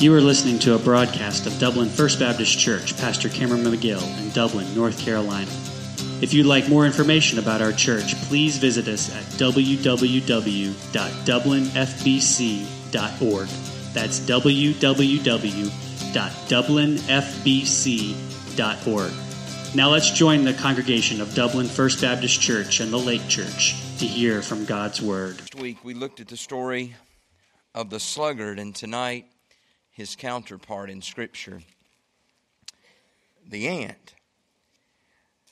You are listening to a broadcast of Dublin First Baptist Church, Pastor Cameron McGill in Dublin, North Carolina. If you'd like more information about our church, please visit us at www.dublinfbc.org. That's www.dublinfbc.org. Now let's join the congregation of Dublin First Baptist Church and the Lake Church to hear from God's Word. Last week we looked at the story of the sluggard, and tonight his counterpart in Scripture, the ant.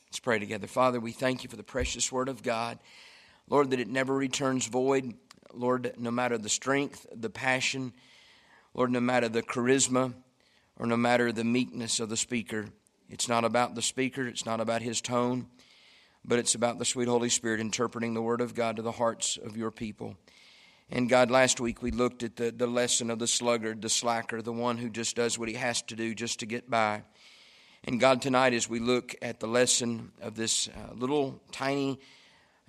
Let's pray together. Father, we thank you for the precious Word of God. Lord, that it never returns void. Lord, no matter the strength, the passion, Lord, no matter the charisma, or no matter the meekness of the speaker, it's not about the speaker, it's not about his tone, but it's about the sweet Holy Spirit interpreting the Word of God to the hearts of your people. And God, last week we looked at the, the lesson of the sluggard, the slacker, the one who just does what he has to do just to get by. And God, tonight as we look at the lesson of this uh, little tiny,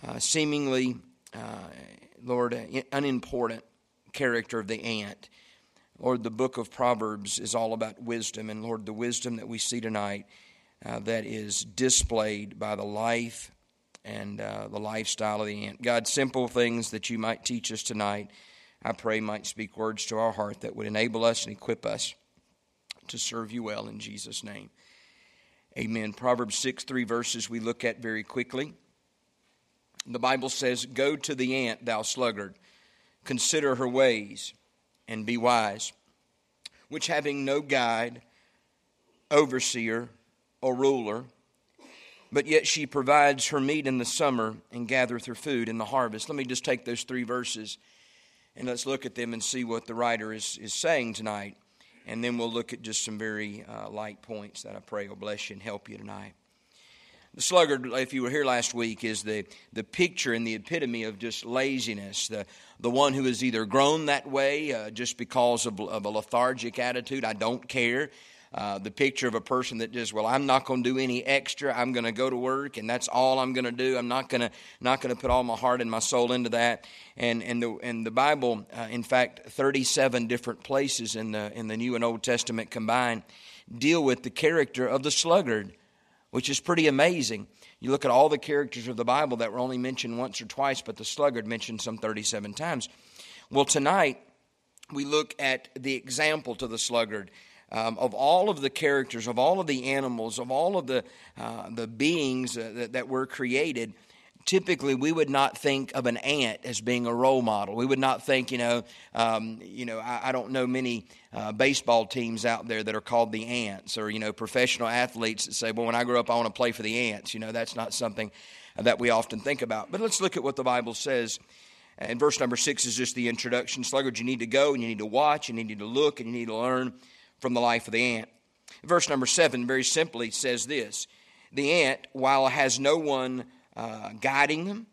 uh, seemingly, uh, Lord, uh, unimportant character of the ant, Lord, the book of Proverbs is all about wisdom. And Lord, the wisdom that we see tonight uh, that is displayed by the life and uh, the lifestyle of the ant. God, simple things that you might teach us tonight, I pray might speak words to our heart that would enable us and equip us to serve you well in Jesus' name. Amen. Proverbs 6, three verses we look at very quickly. The Bible says, Go to the ant, thou sluggard, consider her ways, and be wise, which having no guide, overseer, or ruler, but yet she provides her meat in the summer and gathereth her food in the harvest. Let me just take those three verses and let's look at them and see what the writer is, is saying tonight. And then we'll look at just some very uh, light points that I pray will bless you and help you tonight. The sluggard, if you were here last week, is the, the picture and the epitome of just laziness. The, the one who is either grown that way uh, just because of, of a lethargic attitude, I don't care, uh, the picture of a person that just well i'm not going to do any extra. I'm going to go to work and that's all i'm going to do. I'm not going to not going to put all my heart and my soul into that. And and the and the bible uh, in fact 37 different places in the in the new and old testament combined deal with the character of the sluggard which is pretty amazing. You look at all the characters of the bible that were only mentioned once or twice but the sluggard mentioned some 37 times. Well tonight we look at the example to the sluggard um, of all of the characters, of all of the animals, of all of the, uh, the beings that, that were created, typically we would not think of an ant as being a role model. We would not think, you know, um, you know, I, I, don't know many uh, baseball teams out there that are called the Ants, or you know, professional athletes that say, "Well, when I grow up, I want to play for the Ants." You know, that's not something that we often think about. But let's look at what the Bible says. And verse number six is just the introduction. Sluggard, you need to go and you need to watch and you need to look and you need to learn from the life of the ant. Verse number seven very simply says this The ant, while has no one uh, guiding them,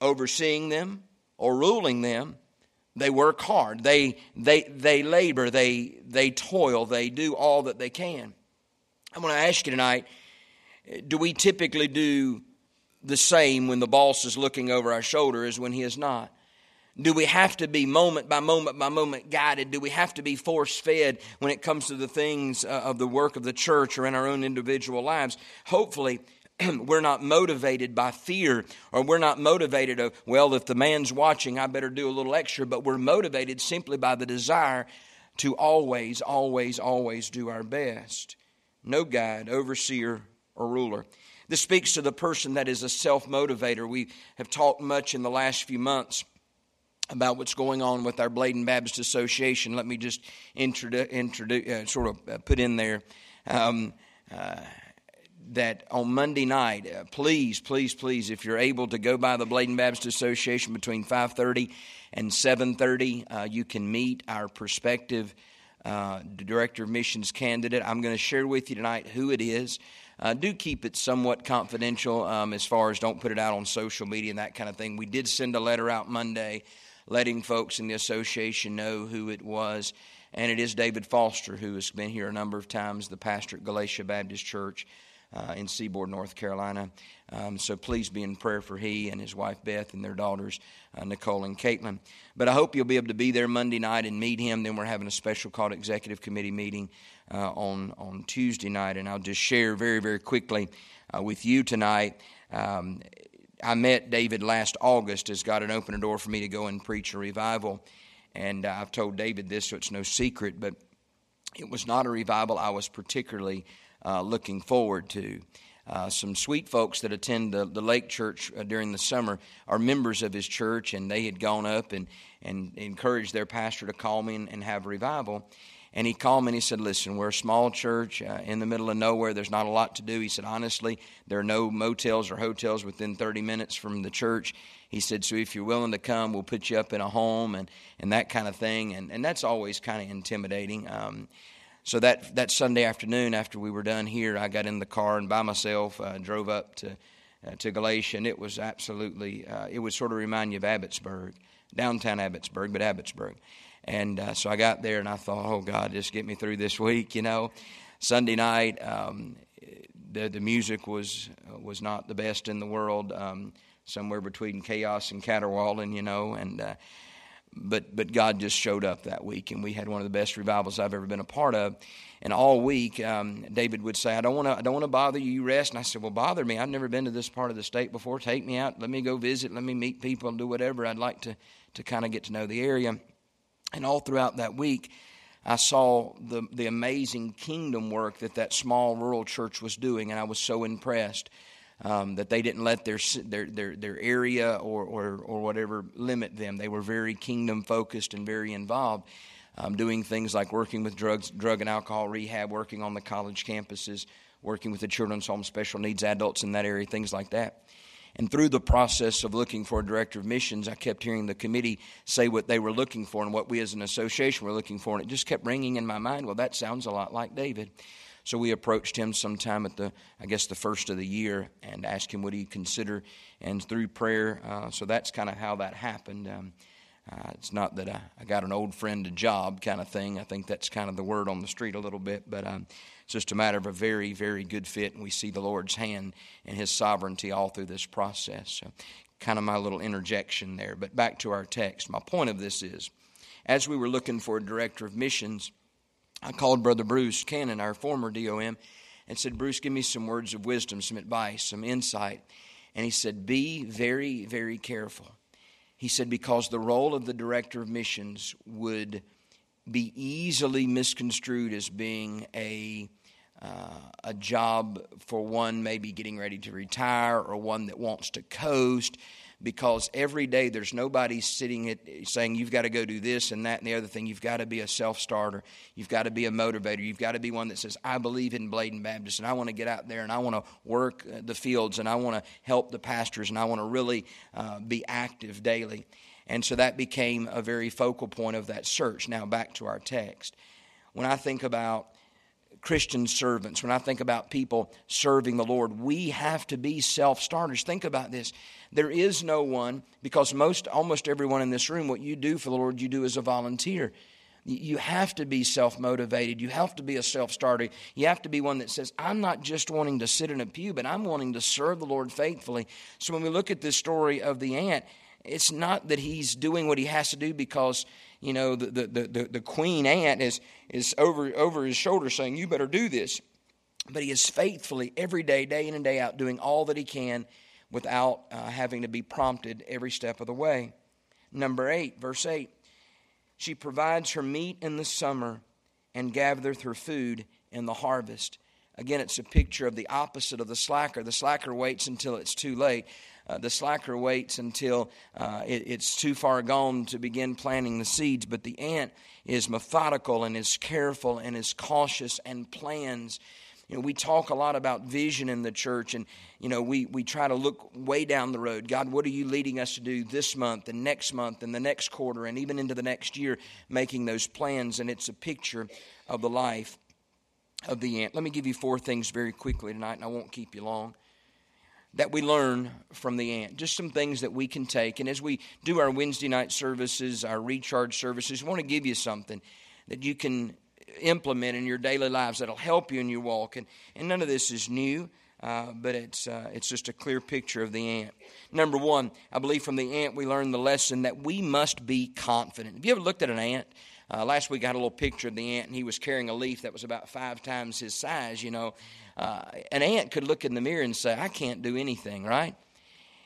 overseeing them, or ruling them, they work hard. They, they, they labor, they, they toil, they do all that they can. I want to ask you tonight do we typically do the same when the boss is looking over our shoulder as when he is not? Do we have to be moment by moment by moment guided? Do we have to be force fed when it comes to the things uh, of the work of the church or in our own individual lives? Hopefully, we're not motivated by fear or we're not motivated of, well, if the man's watching, I better do a little extra, but we're motivated simply by the desire to always, always, always do our best. No guide, overseer, or ruler. This speaks to the person that is a self motivator. We have talked much in the last few months about what's going on with our Bladen Baptist Association. Let me just introduce uh, sort of uh, put in there um, uh, that on Monday night, uh, please, please, please, if you're able to go by the Bladen Baptist Association between 5:30 and 7:30, uh, you can meet our prospective uh, director of missions candidate. I'm going to share with you tonight who it is. Uh, do keep it somewhat confidential um, as far as don't put it out on social media and that kind of thing. We did send a letter out Monday letting folks in the association know who it was. And it is David Foster, who has been here a number of times, the pastor at Galatia Baptist Church. uh, in Seaboard, North Carolina. Um, so please be in prayer for he and his wife Beth and their daughters, uh, Nicole and Caitlin. But I hope you'll be able to be there Monday night and meet him. Then we're having a special called executive committee meeting uh, on on Tuesday night, and I'll just share very very quickly uh, with you tonight. Um, I met David last August as God had opened a door for me to go and preach a revival. And uh, I've told David this, so it's no secret, but it was not a revival I was particularly uh, looking forward to. Uh, some sweet folks that attend the, the Lake Church uh, during the summer are members of his church, and they had gone up and, and encouraged their pastor to call me and, and have revival. And he called me and he said, Listen, we're a small church uh, in the middle of nowhere. There's not a lot to do. He said, Honestly, there are no motels or hotels within 30 minutes from the church. He said, So if you're willing to come, we'll put you up in a home and, and that kind of thing. And, and that's always kind of intimidating. Um, so that, that Sunday afternoon, after we were done here, I got in the car and by myself uh, drove up to, uh, to Galatia. And it was absolutely, uh, it would sort of remind you of Abbottsburg, downtown Abbottsburg, but Abbottsburg. And uh, so I got there and I thought, oh, God, just get me through this week, you know. Sunday night, um, the, the music was, was not the best in the world, um, somewhere between chaos and caterwauling, you know. And, uh, but, but God just showed up that week, and we had one of the best revivals I've ever been a part of. And all week, um, David would say, "I don't want to. I don't want to bother you. You rest." And I said, "Well, bother me. I've never been to this part of the state before. Take me out. Let me go visit. Let me meet people and do whatever. I'd like to to kind of get to know the area." And all throughout that week, I saw the, the amazing kingdom work that that small rural church was doing, and I was so impressed um, that they didn't let their, their, their, their area or, or, or whatever limit them. They were very kingdom focused and very involved. Um, doing things like working with drugs, drug and alcohol rehab, working on the college campuses, working with the children's home, special needs adults in that area, things like that. And through the process of looking for a director of missions, I kept hearing the committee say what they were looking for and what we as an association were looking for. And it just kept ringing in my mind, well, that sounds a lot like David. So we approached him sometime at the, I guess, the first of the year and asked him what he consider. And through prayer, uh, so that's kind of how that happened. Um, uh, it's not that I, I, got an old friend a job kind of thing. I think that's kind of the word on the street a little bit. But um, it's just a matter of a very, very good fit, and we see the Lord's hand and His sovereignty all through this process. So, kind of my little interjection there. But back to our text. My point of this is as we were looking for a director of missions, I called Brother Bruce Cannon, our former DOM, and said, Bruce, give me some words of wisdom, some advice, some insight. And he said, Be very, very careful. He said, Because the role of the director of missions would be easily misconstrued as being a uh, a job for one maybe getting ready to retire or one that wants to coast because every day there's nobody sitting at saying you've got to go do this and that and the other thing. You've got to be a self starter. You've got to be a motivator. You've got to be one that says, I believe in Bladen Baptist and I want to get out there and I want to work uh, the fields and I want to help the pastors and I want to really uh, be active daily. And so that became a very focal point of that search. Now, back to our text. When I think about Christian servants, when I think about people serving the Lord, we have to be self starters. Think about this. There is no one, because most, almost everyone in this room, what you do for the Lord, you do as a volunteer. You have to be self motivated. You have to be a self starter. You have to be one that says, I'm not just wanting to sit in a pew, but I'm wanting to serve the Lord faithfully. So when we look at this story of the ant, it's not that he's doing what he has to do because you know, the, the, the, the queen ant is, is over, over his shoulder saying, You better do this. But he is faithfully every day, day in and day out, doing all that he can without uh, having to be prompted every step of the way. Number eight, verse 8 She provides her meat in the summer and gathereth her food in the harvest. Again, it's a picture of the opposite of the slacker. The slacker waits until it's too late. Uh, the slacker waits until uh, it, it's too far gone to begin planting the seeds, but the ant is methodical and is careful and is cautious and plans. You know, we talk a lot about vision in the church, and you know, we, we try to look way down the road. God, what are you leading us to do this month and next month and the next quarter and even into the next year, making those plans, and it's a picture of the life of the ant. Let me give you four things very quickly tonight, and I won't keep you long that we learn from the ant. Just some things that we can take. And as we do our Wednesday night services, our recharge services, we want to give you something that you can implement in your daily lives that'll help you in your walk. And, and none of this is new. Uh, but it's, uh, it's just a clear picture of the ant. Number one, I believe from the ant we learn the lesson that we must be confident. Have you ever looked at an ant? Uh, last week I had a little picture of the ant, and he was carrying a leaf that was about five times his size. You know, uh, an ant could look in the mirror and say, "I can't do anything." Right?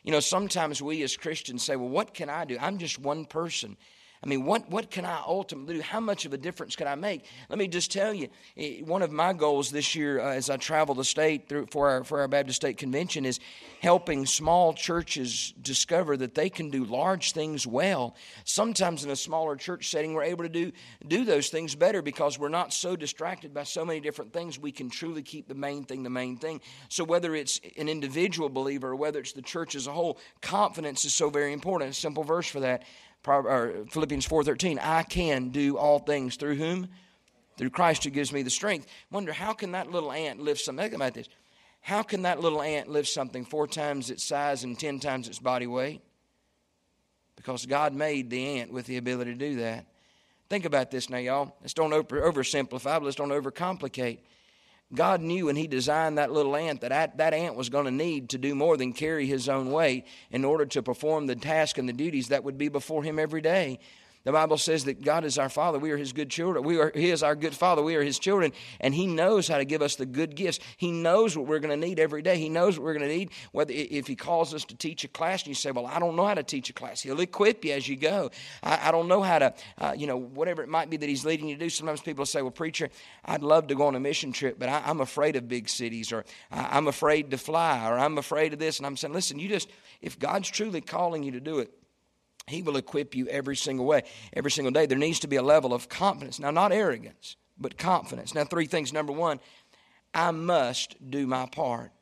You know, sometimes we as Christians say, "Well, what can I do? I'm just one person." I mean, what, what can I ultimately do? How much of a difference can I make? Let me just tell you, eh, one of my goals this year uh, as I travel the state through, for, our, for our Baptist State Convention is helping small churches discover that they can do large things well. Sometimes in a smaller church setting, we're able to do, do those things better because we're not so distracted by so many different things. We can truly keep the main thing the main thing. So, whether it's an individual believer or whether it's the church as a whole, confidence is so very important. A simple verse for that. Philippians 4:13, I can do all things through whom? Through Christ who gives me the strength. Wonder how can that little ant lift something? Think about this. How can that little ant lift something four times its size and ten times its body weight? Because God made the ant with the ability to do that. Think about this now, y'all. Let's don't oversimplify, but let's don't overcomplicate. God knew when He designed that little ant that that ant was going to need to do more than carry his own weight in order to perform the task and the duties that would be before him every day. The Bible says that God is our Father. We are His good children. We are, he is our good Father. We are His children. And He knows how to give us the good gifts. He knows what we're going to need every day. He knows what we're going to need. Whether if He calls us to teach a class and you say, Well, I don't know how to teach a class, He'll equip you as you go. I, I don't know how to, uh, you know, whatever it might be that He's leading you to do. Sometimes people say, Well, preacher, I'd love to go on a mission trip, but I, am afraid of big cities, or I'm afraid to fly, or I'm afraid of this. And I'm saying, Listen, you just, if God's truly calling you to do it, he will equip you every single way, every single day. There needs to be a level of confidence. Now, not arrogance, but confidence. Now, three things. Number one, I must do my part.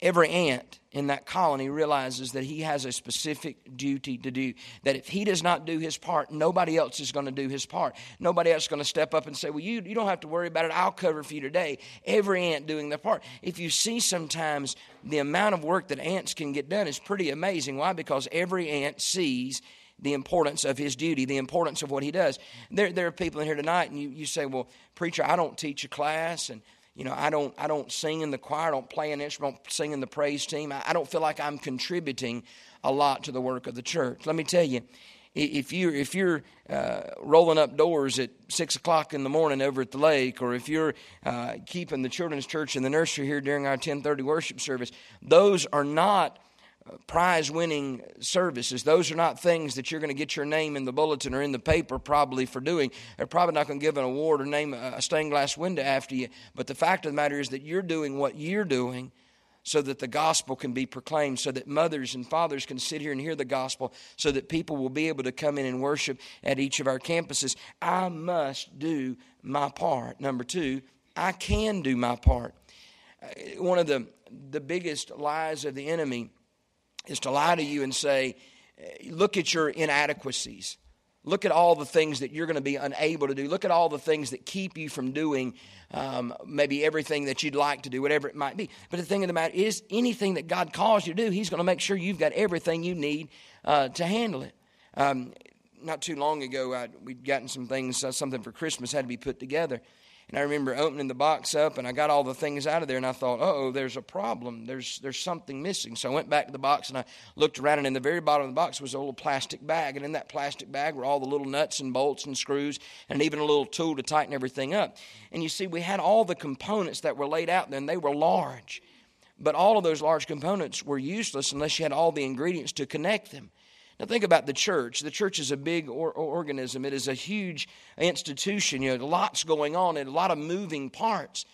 Every ant in that colony realizes that he has a specific duty to do. That if he does not do his part, nobody else is going to do his part. Nobody else is going to step up and say, Well, you, you don't have to worry about it. I'll cover for you today. Every ant doing their part. If you see sometimes the amount of work that ants can get done is pretty amazing. Why? Because every ant sees the importance of his duty, the importance of what he does. There, there are people in here tonight, and you, you say, Well, preacher, I don't teach a class, and you know, I don't, I don't sing in the choir, I don't play an instrument, sing in the praise team. I, I don't feel like I'm contributing a lot to the work of the church. Let me tell you, if you're if you're uh, rolling up doors at six o'clock in the morning over at the lake, or if you're uh, keeping the children's church in the nursery here during our ten thirty worship service, those are not prize winning services. Those are not things that you're going to get your name in the bulletin or in the paper probably for doing. They're probably not going to give an award or name a stained glass window after you. But the fact of the matter is that you're doing what you're doing so that the gospel can be proclaimed, so that mothers and fathers can sit here and hear the gospel, so that people will be able to come in and worship at each of our campuses. I must do my part. Number two, I can do my part. Uh, one of the, the biggest lies of the enemy is to lie to you and say, look at your inadequacies. Look at all the things that you're going to be unable to do. Look at all the things that keep you from doing um, maybe everything that you'd like to do, whatever it might be. But the thing of the matter is, anything that God calls you to do, He's going to make sure you've got everything you need uh, to handle it. Um, not too long ago, I, we'd gotten some things, uh, something for Christmas had to be put together. And I remember opening the box up and I got all the things out of there and I thought, oh, there's a problem. There's, there's something missing. So I went back to the box and I looked around and in the very bottom of the box was a little plastic bag. And in that plastic bag were all the little nuts and bolts and screws and even a little tool to tighten everything up. And you see, we had all the components that were laid out there and they were large. But all of those large components were useless unless you had all the ingredients to connect them. Now, think about the church. The church is a big or- organism, it is a huge institution. You know, lots going on and a lot of moving parts.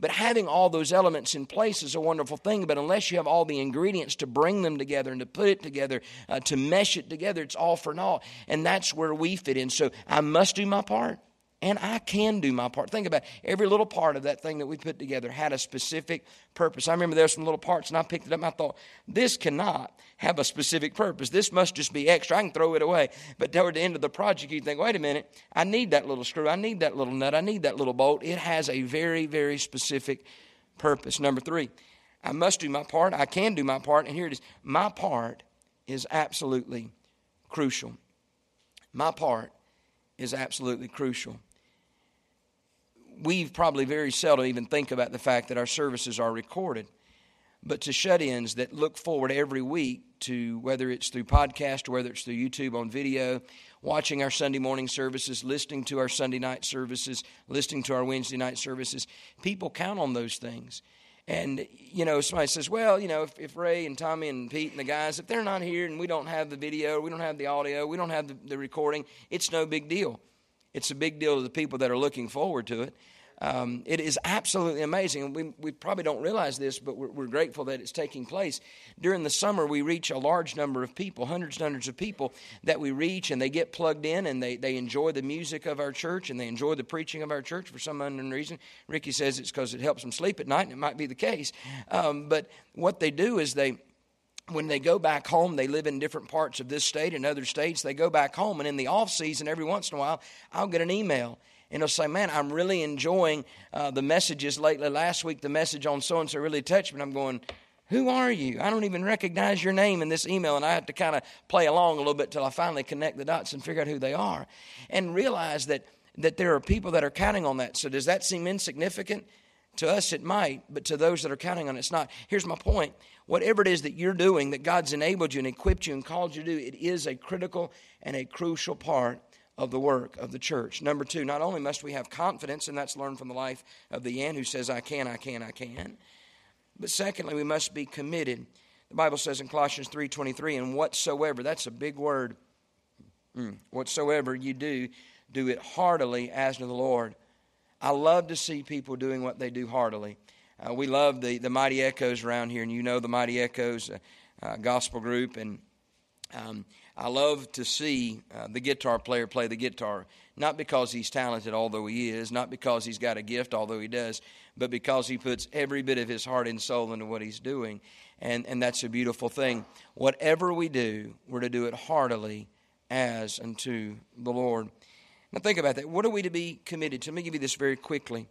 But having all those elements in place is a wonderful thing. But unless you have all the ingredients to bring them together and to put it together, uh, to mesh it together, it's all for naught. And that's where we fit in. So I must do my part and I can do my part. Think about it. every little part of that thing that we put together had a specific purpose. I remember there were some little parts, and I picked it up and I thought, this cannot have a specific purpose. This must just be extra. I can throw it away. But toward the end of the project, you think, wait a minute, I need that little screw, I need that little nut, I need that little bolt. It has a very, very specific purpose. Number three, I must do my part. I can do my part. And here it is my part is absolutely crucial. My part is absolutely crucial. We probably very seldom even think about the fact that our services are recorded. But to shut ins that look forward every week to whether it's through podcast or whether it's through YouTube on video, watching our Sunday morning services, listening to our Sunday night services, listening to our Wednesday night services, people count on those things. And, you know, somebody says, well, you know, if, if, Ray and Tommy and Pete and the guys, if they're not here and we don't have the video, we don't have the audio, we don't have the, the recording, it's no big deal. It's a big deal to the people that are looking forward to it. Um, it is absolutely amazing. We, we probably don't realize this, but we're, we're, grateful that it's taking place. During the summer, we reach a large number of people, hundreds and hundreds of people that we reach, and they get plugged in and they, they enjoy the music of our church and they enjoy the preaching of our church for some unknown reason. Ricky says it's because it helps them sleep at night, and it might be the case. Um, but what they do is they when they go back home, they live in different parts of this state and other states. They go back home, and in the off season, every once in a while, I'll get an email and he'll say, Man, I'm really enjoying uh, the messages lately. Last week, the message on so and so really touched me. I'm going, Who are you? I don't even recognize your name in this email. And I have to kind of play along a little bit till I finally connect the dots and figure out who they are and realize that, that there are people that are counting on that. So, does that seem insignificant? To us, it might, but to those that are counting on it, it's not. Here's my point whatever it is that you're doing, that God's enabled you and equipped you and called you to do, it is a critical and a crucial part of the work of the church. Number two, not only must we have confidence, and that's learned from the life of the Yan who says, I can, I can, I can, but secondly, we must be committed. The Bible says in Colossians 3.23, and whatsoever, that's a big word, mm, whatsoever you do, do it heartily as to the Lord. I love to see people doing what they do heartily. Uh, we love the, the Mighty Echoes around here, and you know the Mighty Echoes uh, uh, gospel group, and um, I love to see uh, the guitar player play the guitar, not because he's talented, although he is, not because he's got a gift, although he does, but because he puts every bit of his heart and soul into what he's doing. And, and that's a beautiful thing. Whatever we do, we're to do it heartily as unto the Lord. Now, think about that. What are we to be committed to? Let me give you this very quickly.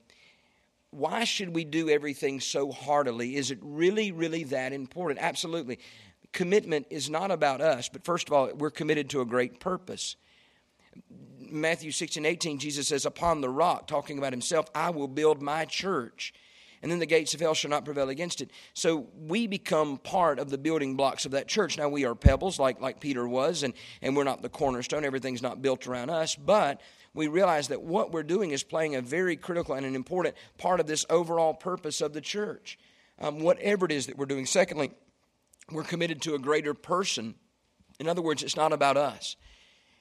Why should we do everything so heartily? Is it really, really that important? Absolutely commitment is not about us, but first of all, we're committed to a great purpose. Matthew 16, 18, Jesus says, Upon the rock, talking about himself, I will build my church. And then the gates of hell shall not prevail against it. So we become part of the building blocks of that church. Now we are pebbles, like, like Peter was, and, and we're not the cornerstone. Everything's not built around us. But we realize that what we're doing is playing a very critical and an important part of this overall purpose of the church. Um, whatever it is that we're doing. Secondly, we're committed to a greater person. In other words, it's not about us.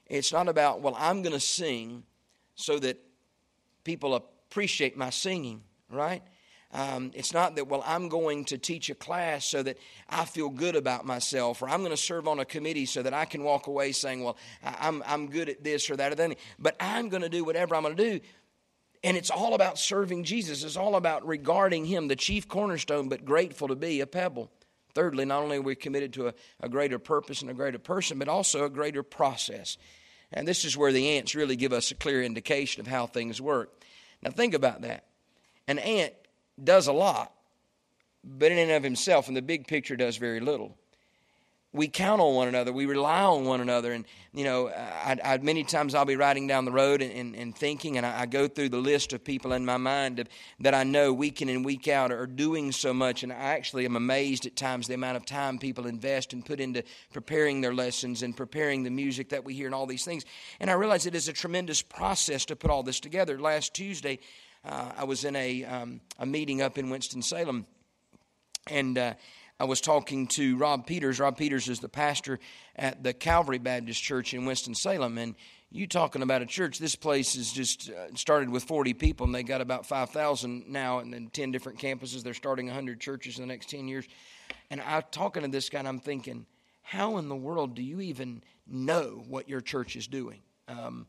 It's not about, well, I'm going to sing so that people appreciate my singing, right? Um, it's not that, well, I'm going to teach a class so that I feel good about myself, or I'm going to serve on a committee so that I can walk away saying, well, I'm, I'm good at this or that or that. But I'm going to do whatever I'm going to do. And it's all about serving Jesus. It's all about regarding Him, the chief cornerstone, but grateful to be a pebble. Thirdly, not only are we committed to a, a greater purpose and a greater person, but also a greater process. And this is where the ants really give us a clear indication of how things work. Now, think about that. An ant does a lot, but in and of himself, in the big picture, does very little we count on one another. We rely on one another. And, you know, I, I, many times I'll be riding down the road and, and, and thinking, and I, I, go through the list of people in my mind that I know week in and week out are doing so much. And I actually am amazed at times the amount of time people invest and put into preparing their lessons and preparing the music that we hear and all these things. And I realize it is a tremendous process to put all this together. Last Tuesday, uh, I was in a, um, a meeting up in Winston-Salem. And, uh, I was talking to Rob Peters. Rob Peters is the pastor at the Calvary Baptist Church in Winston-Salem. And you talking about a church, this place is just uh, started with 40 people and they got about 5,000 now and then 10 different campuses. They're starting 100 churches in the next 10 years. And I'm talking to this guy and I'm thinking, how in the world do you even know what your church is doing? Um,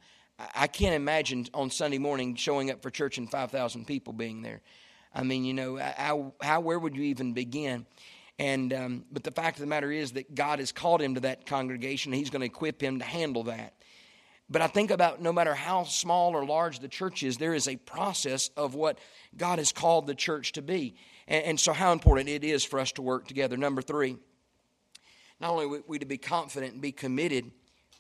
I can't imagine on Sunday morning showing up for church and 5,000 people being there. I mean, you know, how, how where would you even begin? And um, but the fact of the matter is that God has called him to that congregation. He's going to equip him to handle that. But I think about no matter how small or large the church is, there is a process of what God has called the church to be. And, and so, how important it is for us to work together. Number three, not only we, we to be confident and be committed,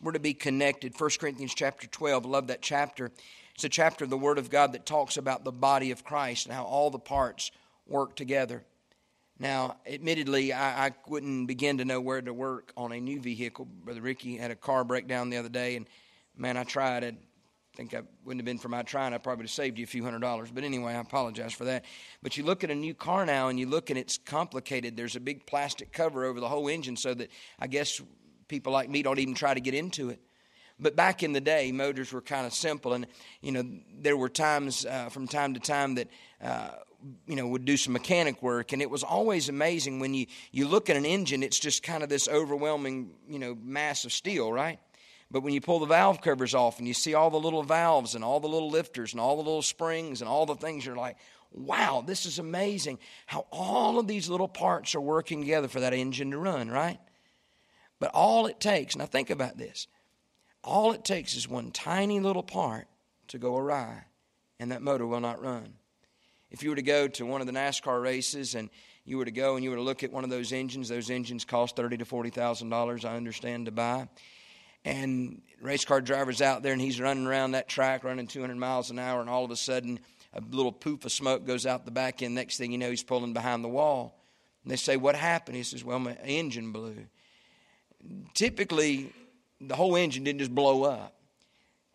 We're to be connected. 1 Corinthians chapter 12, love that chapter. It's a chapter of the Word of God that talks about the body of Christ and how all the parts work together. Now, admittedly, I, I, wouldn't begin to know where to work on a new vehicle. Brother Ricky had a car breakdown the other day, and man, I tried. I think I wouldn't have been for my trying. I probably would have saved you a few hundred dollars. But anyway, I apologize for that. But you look at a new car now, and you look and it's complicated. There's a big plastic cover over the whole engine, so that I guess people like me don't even try to get into it. But back in the day, motors were kind of simple, and you know there were times uh, from time to time that uh, you know would do some mechanic work and it was always amazing when you you look at an engine it's just kind of this overwhelming you know mass of steel right but when you pull the valve covers off and you see all the little valves and all the little lifters and all the little springs and all the things you're like wow this is amazing how all of these little parts are working together for that engine to run right but all it takes now think about this all it takes is one tiny little part to go awry and that motor will not run if you were to go to one of the NASCAR races and you were to go and you were to look at one of those engines, those engines cost thirty to forty thousand dollars, I understand, to buy. And race car driver's out there and he's running around that track, running 200 miles an hour, and all of a sudden a little poof of smoke goes out the back end. Next thing you know, he's pulling behind the wall. And they say, What happened? He says, Well, my engine blew. Typically, the whole engine didn't just blow up.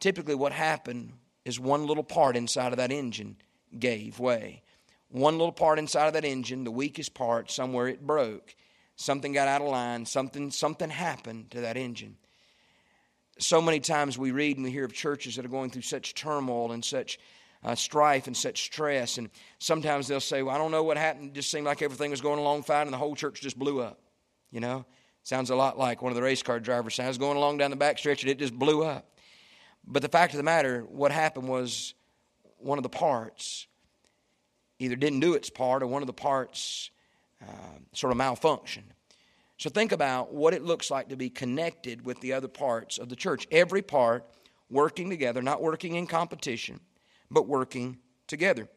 Typically, what happened is one little part inside of that engine gave way. One little part inside of that engine, the weakest part, somewhere it broke. Something got out of line, something, something happened to that engine. So many times we read and we hear of churches that are going through such turmoil and such uh, strife and such stress. And sometimes they'll say, Well, I don't know what happened. It just seemed like everything was going along fine and the whole church just blew up. You know? Sounds a lot like one of the race car drivers sounds going along down the back stretch and it just blew up. But the fact of the matter, what happened was one of the parts either didn't do its part or one of the parts uh, sort of malfunctioned. So think about what it looks like to be connected with the other parts of the church. Every part working together, not working in competition, but working together.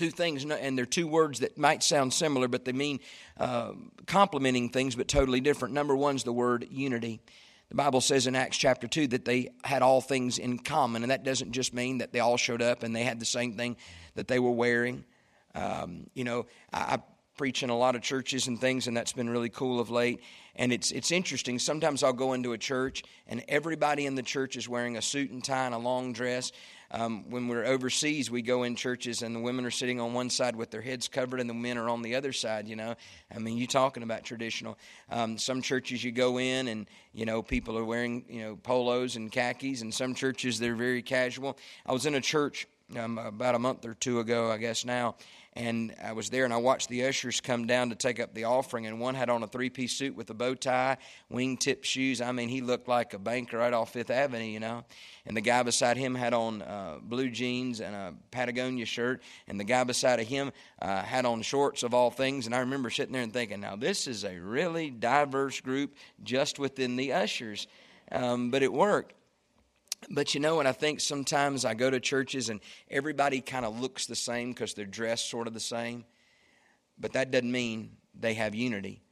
Two things, and they're two words that might sound similar, but they mean uh, complementing things, but totally different. Number one is the word unity. The Bible says in Acts chapter 2 that they had all things in common, and that doesn't just mean that they all showed up and they had the same thing that they were wearing. Um, you know, I, I preach in a lot of churches and things, and that's been really cool of late. And it's it's interesting. Sometimes I'll go into a church, and everybody in the church is wearing a suit and tie and a long dress, um, when we're overseas, we go in churches and the women are sitting on one side with their heads covered and the men are on the other side, you know. I mean, you're talking about traditional. Um, some churches you go in and, you know, people are wearing, you know, polos and khakis, and some churches they're very casual. I was in a church um, about a month or two ago, I guess now, and I was there and I watched the ushers come down to take up the offering, and one had on a three piece suit with a bow tie, wingtip shoes. I mean, he looked like a banker right off Fifth Avenue, you know. And the guy beside him had on uh, blue jeans and a Patagonia shirt, and the guy beside of him uh, had on shorts of all things. And I remember sitting there and thinking, now this is a really diverse group just within the ushers. Um, but it worked. But you know and I think sometimes I go to churches and everybody kind of looks the same because they're dressed sort of the same. But that doesn't mean they have unity.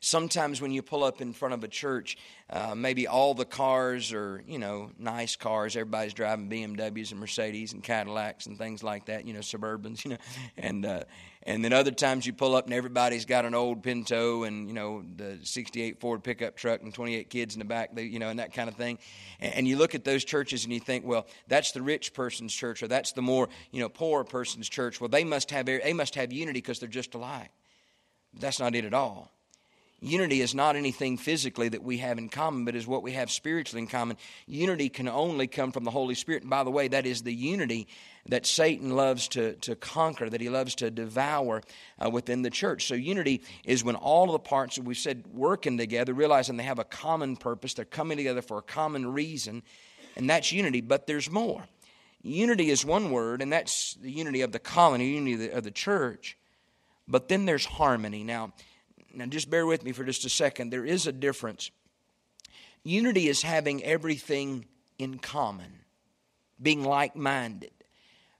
Sometimes when you pull up in front of a church, uh, maybe all the cars are, you know, nice cars. Everybody's driving BMWs and Mercedes and Cadillacs and things like that, you know, Suburbans, you know. And, uh, and then other times you pull up and everybody's got an old Pinto and, you know, the 68 Ford pickup truck and 28 kids in the back, you know, and that kind of thing. And, and you look at those churches and you think, well, that's the rich person's church or that's the more, you know, poor person's church. Well, they must have, they must have unity because they're just alike. That's not it at all. Unity is not anything physically that we have in common, but is what we have spiritually in common. Unity can only come from the Holy Spirit. And by the way, that is the unity that Satan loves to, to conquer, that he loves to devour uh, within the church. So, unity is when all of the parts that we've said working together, realizing they have a common purpose, they're coming together for a common reason, and that's unity. But there's more. Unity is one word, and that's the unity of the colony, unity of the, of the church. But then there's harmony. Now, now, just bear with me for just a second. There is a difference. Unity is having everything in common, being like minded.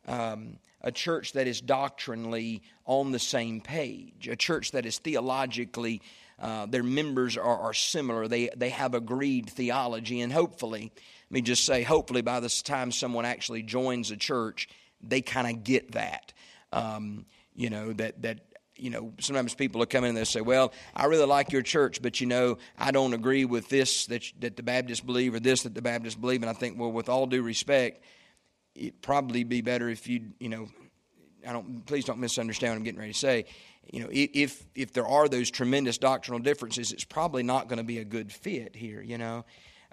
Um, a church that is doctrinally on the same page, a church that is theologically uh, their members are, are similar. They, they have agreed theology. And hopefully, let me just say, hopefully by the time someone actually joins a church, they kind of get that. Um, you know, that, that you know, sometimes people will come in and they'll say, "Well, I really like your church, but you know, I don't agree with this that that the Baptists believe or this that the Baptists believe." And I think, well, with all due respect, it'd probably be better if you, you know, I don't. Please don't misunderstand what I'm getting ready to say. You know, if if there are those tremendous doctrinal differences, it's probably not going to be a good fit here. You know,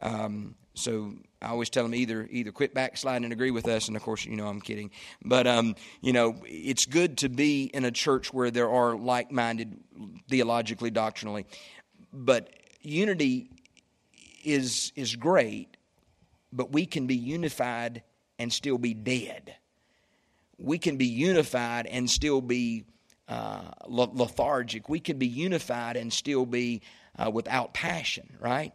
um, so I always tell them either either quit backsliding and agree with us, and of course, you know I'm kidding. But um, you know, it's good to be in a church where there are like-minded theologically, doctrinally. But unity is is great, but we can be unified and still be dead we can be unified and still be uh, lethargic. We can be unified and still be uh, without passion, right?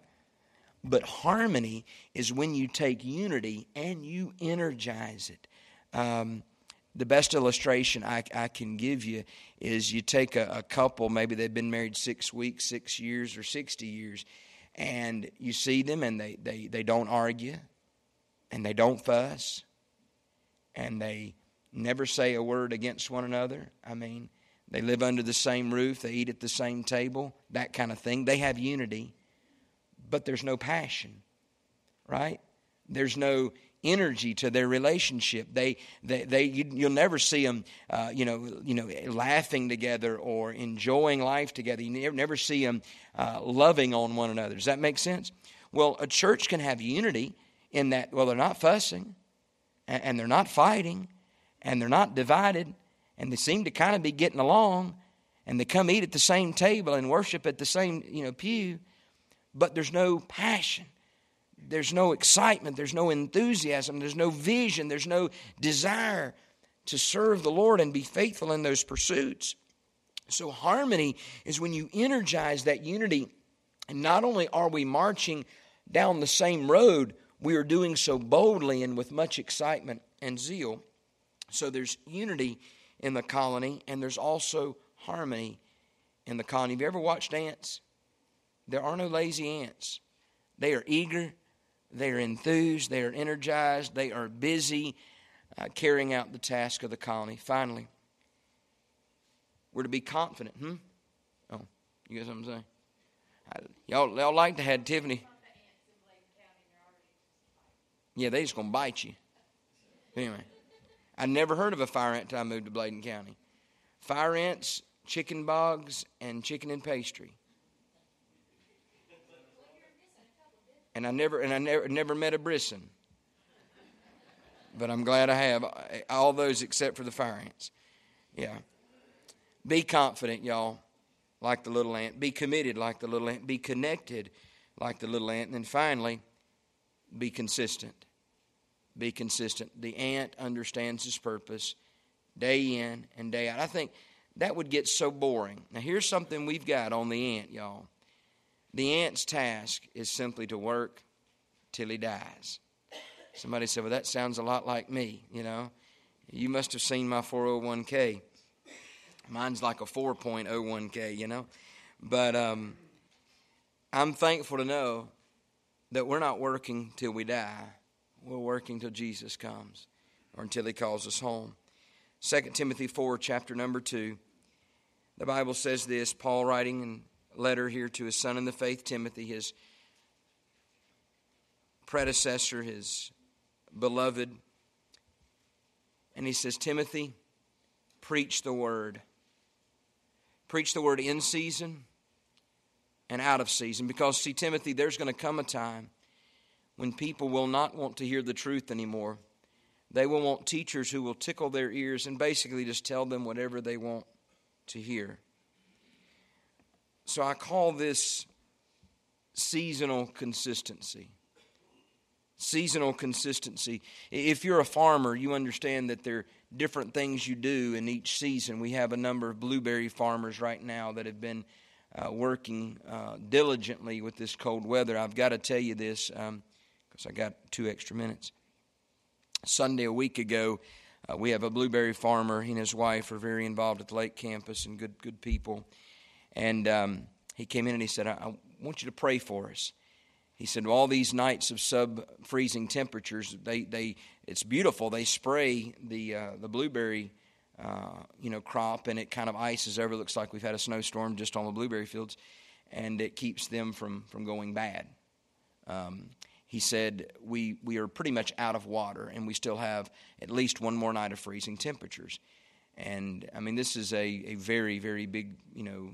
But harmony is when you take unity and you energize it. Um, the best illustration I, I, can give you is you take a, a, couple, maybe they've been married six weeks, six years, or 60 years, and you see them and they, they, they don't argue, and they don't fuss, and they never say a word against one another. I mean, they live under the same roof, they eat at the same table, that kind of thing. They have unity, but there's no passion, right? There's no energy to their relationship. They, they, they you, will never see them, uh, you know, you know, laughing together or enjoying life together. You never, never see them uh, loving on one another. Does that make sense? Well, a church can have unity in that. Well, they're not fussing, and, and they're not fighting, and they're not divided and they seem to kind of be getting along and they come eat at the same table and worship at the same you know pew but there's no passion. There's no excitement. There's no enthusiasm. There's no vision. There's no desire to serve the lord and be faithful in those pursuits. So harmony is when you energize that unity. And not only are we marching down the same road we are doing so boldly and with much excitement and zeal. So there's unity in the colony, and there's also harmony in the colony. Have you ever watched ants? There are no lazy ants. They are eager, they are enthused, they are energized, they are busy uh, carrying out the task of the colony. Finally, we're to be confident. Hmm? Oh, you guys I'm saying? Y'all, y'all like to have Tiffany. Yeah, they just gonna bite you. Anyway. I never heard of a fire ant until I moved to Bladen County. Fire ants, chicken bogs, and chicken and pastry. And I never and I never never met a brisson. But I'm glad I have all those except for the fire ants. Yeah. Be confident, y'all, like the little ant. Be committed like the little ant. Be connected like the little ant. And then finally, be consistent be consistent. The ant understands his purpose day in and day out. I think that would get so boring. Now, here's something we've got on the ant, y'all. The ant's task is simply to work till he dies. Somebody said, Well, that sounds a lot like me, you know. You must have seen my 401k. Mine's like a 4.01k, you know. But um, I'm thankful to know that we're not working till we die we're working till Jesus comes or until he calls us home. 2 Timothy 4, chapter number 2. The Bible says this Paul writing a letter here to his son in the faith, Timothy, his predecessor, his beloved. And he says, Timothy, preach the word. Preach the word in season and out of season. Because, see, Timothy, there's going to come a time when people will not want to hear the truth anymore. They will want teachers who will tickle their ears and basically just tell them whatever they want to hear. So I call this seasonal consistency. Seasonal consistency. If you're a farmer, you understand that there are different things you do in each season. We have a number of blueberry farmers right now that have been uh, working uh, diligently with this cold weather. I've got to tell you this. Um, because I got two extra minutes. Sunday, a week ago, uh, we have a blueberry farmer. He and his wife are very involved at the lake campus and good, good people. And um, he came in and he said, I, I want you to pray for us. He said, well, all these nights of sub freezing temperatures, they, they, it's beautiful. They spray the, uh, the blueberry uh, you know, crop and it kind of ices over. It Looks like we've had a snowstorm just on the blueberry fields, and it keeps them from, from going bad. Um, he said, we, we are pretty much out of water, and we still have at least one more night of freezing temperatures. And I mean, this is a, a very, very big, you know,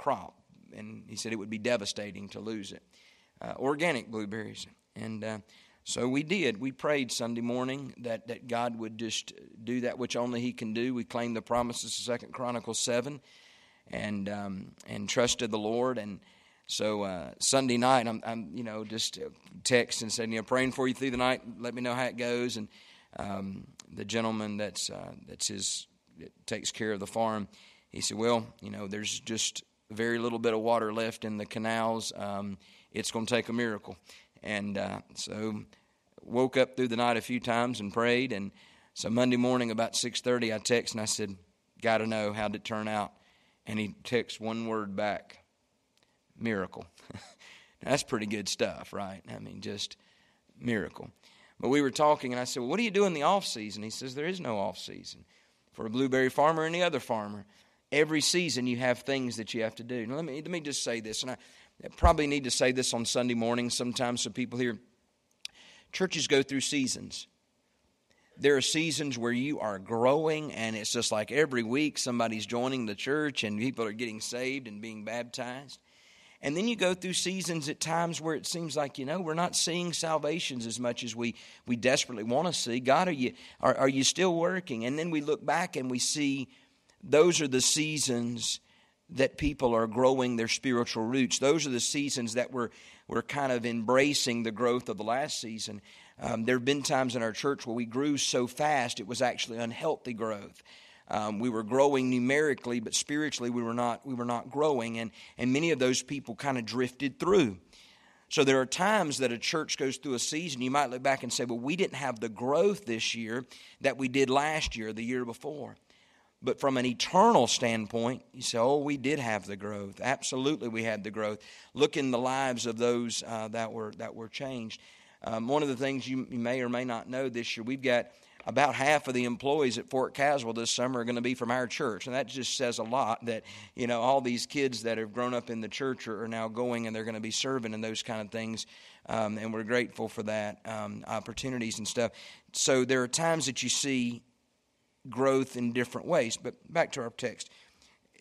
crop. And he said it would be devastating to lose it. Uh, organic blueberries. And uh, so we did. We prayed Sunday morning that, that God would just do that which only He can do. We claimed the promises of Second Chronicles 7 and, um, and trusted the Lord. And so uh, Sunday night, I'm, I'm, you know, just text and said, you know, praying for you through the night. Let me know how it goes. And um, the gentleman that's uh, that's his that takes care of the farm, he said, well, you know, there's just very little bit of water left in the canals. Um, it's going to take a miracle. And uh, so woke up through the night a few times and prayed. And so Monday morning about 6:30, I text and I said, "Got to know how did it turn out?" And he texts one word back, "Miracle." that's pretty good stuff, right? I mean, just miracle. But we were talking, and I said, well, "What do you do in the off season?" He says, "There is no off season for a blueberry farmer or any other farmer. Every season you have things that you have to do." Now, let me let me just say this, and I probably need to say this on Sunday morning sometimes so people here. Churches go through seasons. There are seasons where you are growing, and it's just like every week somebody's joining the church and people are getting saved and being baptized. And then you go through seasons at times where it seems like, you know, we're not seeing salvations as much as we, we desperately want to see. God, are you, are, are you still working? And then we look back and we see those are the seasons that people are growing their spiritual roots. Those are the seasons that we're, we're kind of embracing the growth of the last season. Um, there have been times in our church where we grew so fast it was actually unhealthy growth. Um, we were growing numerically, but spiritually we were not. We were not growing, and and many of those people kind of drifted through. So there are times that a church goes through a season. You might look back and say, "Well, we didn't have the growth this year that we did last year, the year before." But from an eternal standpoint, you say, oh, we did have the growth. Absolutely, we had the growth. Look in the lives of those uh, that, were, that were changed. Um, one of the things you, you may or may not know this year, we've got about half of the employees at Fort Caswell this summer are going to be from our church. And that just says a lot that, you know, all these kids that have grown up in the church are, are now going and they're going to be serving and those kind of things. Um, and we're grateful for that, um, opportunities and stuff. So there are times that you see growth in different ways. But back to our text.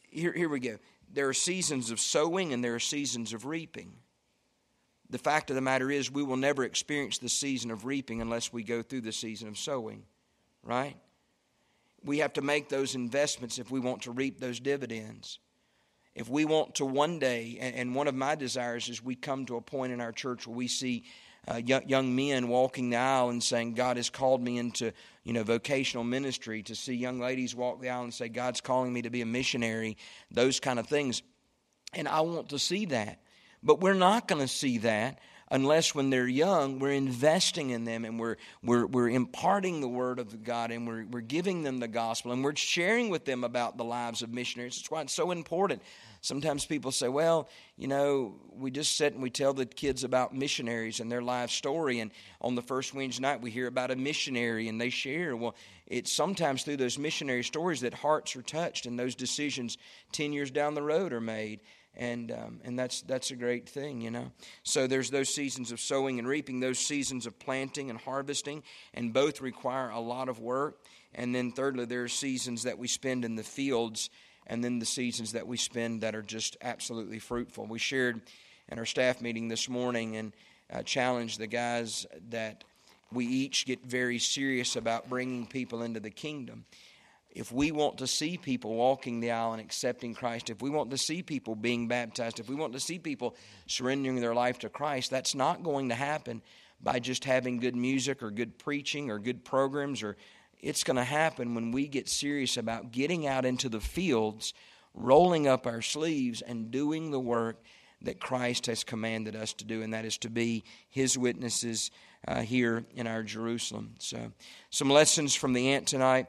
Here, here we go. There are seasons of sowing and there are seasons of reaping. The fact of the matter is, we will never experience the season of reaping unless we go through the season of sowing, right? We have to make those investments if we want to reap those dividends. If we want to one day, and one of my desires is we come to a point in our church where we see uh, young, men walking the aisle and saying, God has called me into you know, vocational ministry, to see young ladies walk the aisle and say, God's calling me to be a missionary, those kind of things. And I want to see that. But we're not going to see that unless when they're young we're investing in them and we're, we're, we're imparting the word of god and we're, we're giving them the gospel and we're sharing with them about the lives of missionaries that's why it's so important Sometimes people say, well, you know, we just sit and we tell the kids about missionaries and their life story. And on the first Wednesday night, we hear about a missionary and they share. Well, it's sometimes through those missionary stories that hearts are touched and those decisions 10 years down the road are made. And, um, and that's, that's a great thing, you know. So there's those seasons of sowing and reaping, those seasons of planting and harvesting, and both require a lot of work. And then, thirdly, there are seasons that we spend in the fields and then the seasons that we spend that are just absolutely fruitful. We shared in our staff meeting this morning and uh, challenged the guys that we each get very serious about bringing people into the kingdom. If we want to see people walking the aisle and accepting Christ, if we want to see people being baptized, if we want to see people surrendering their life to Christ, that's not going to happen by just having good music or good preaching or good programs or it's going to happen when we get serious about getting out into the fields, rolling up our sleeves, and doing the work that Christ has commanded us to do, and that is to be His witnesses uh, here in our Jerusalem. So, some lessons from the ant tonight.